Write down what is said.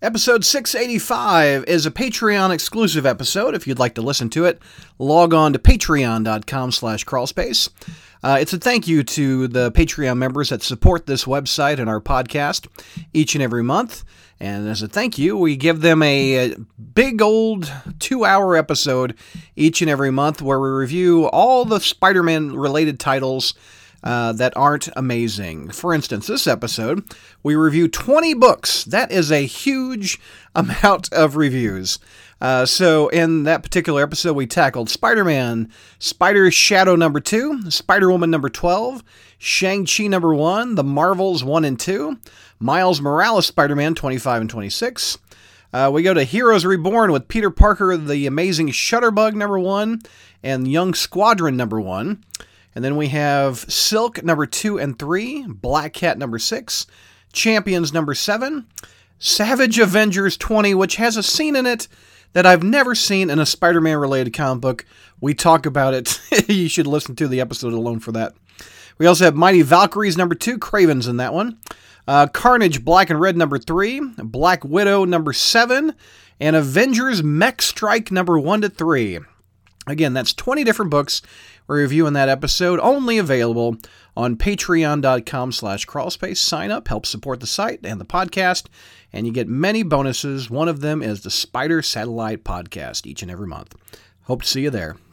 Episode 685 is a Patreon exclusive episode. If you'd like to listen to it, log on to patreon.com slash crawlspace. Uh, it's a thank you to the Patreon members that support this website and our podcast each and every month. And as a thank you, we give them a, a big old two hour episode each and every month where we review all the Spider Man related titles uh, that aren't amazing. For instance, this episode, we review 20 books. That is a huge amount of reviews. Uh, so, in that particular episode, we tackled Spider Man, Spider Shadow number 2, Spider Woman number 12, Shang-Chi number 1, The Marvels 1 and 2, Miles Morales Spider Man 25 and 26. Uh, we go to Heroes Reborn with Peter Parker, The Amazing Shutterbug number 1, and Young Squadron number 1. And then we have Silk number two and three, Black Cat number six, Champions number seven, Savage Avengers 20, which has a scene in it that I've never seen in a Spider Man related comic book. We talk about it. you should listen to the episode alone for that. We also have Mighty Valkyries number two, Kraven's in that one. Uh, Carnage Black and Red number three, Black Widow number seven, and Avengers Mech Strike number one to three. Again, that's 20 different books we're reviewing that episode, only available on patreon.com slash crawlspace. Sign up, help support the site and the podcast, and you get many bonuses. One of them is the Spider Satellite Podcast each and every month. Hope to see you there.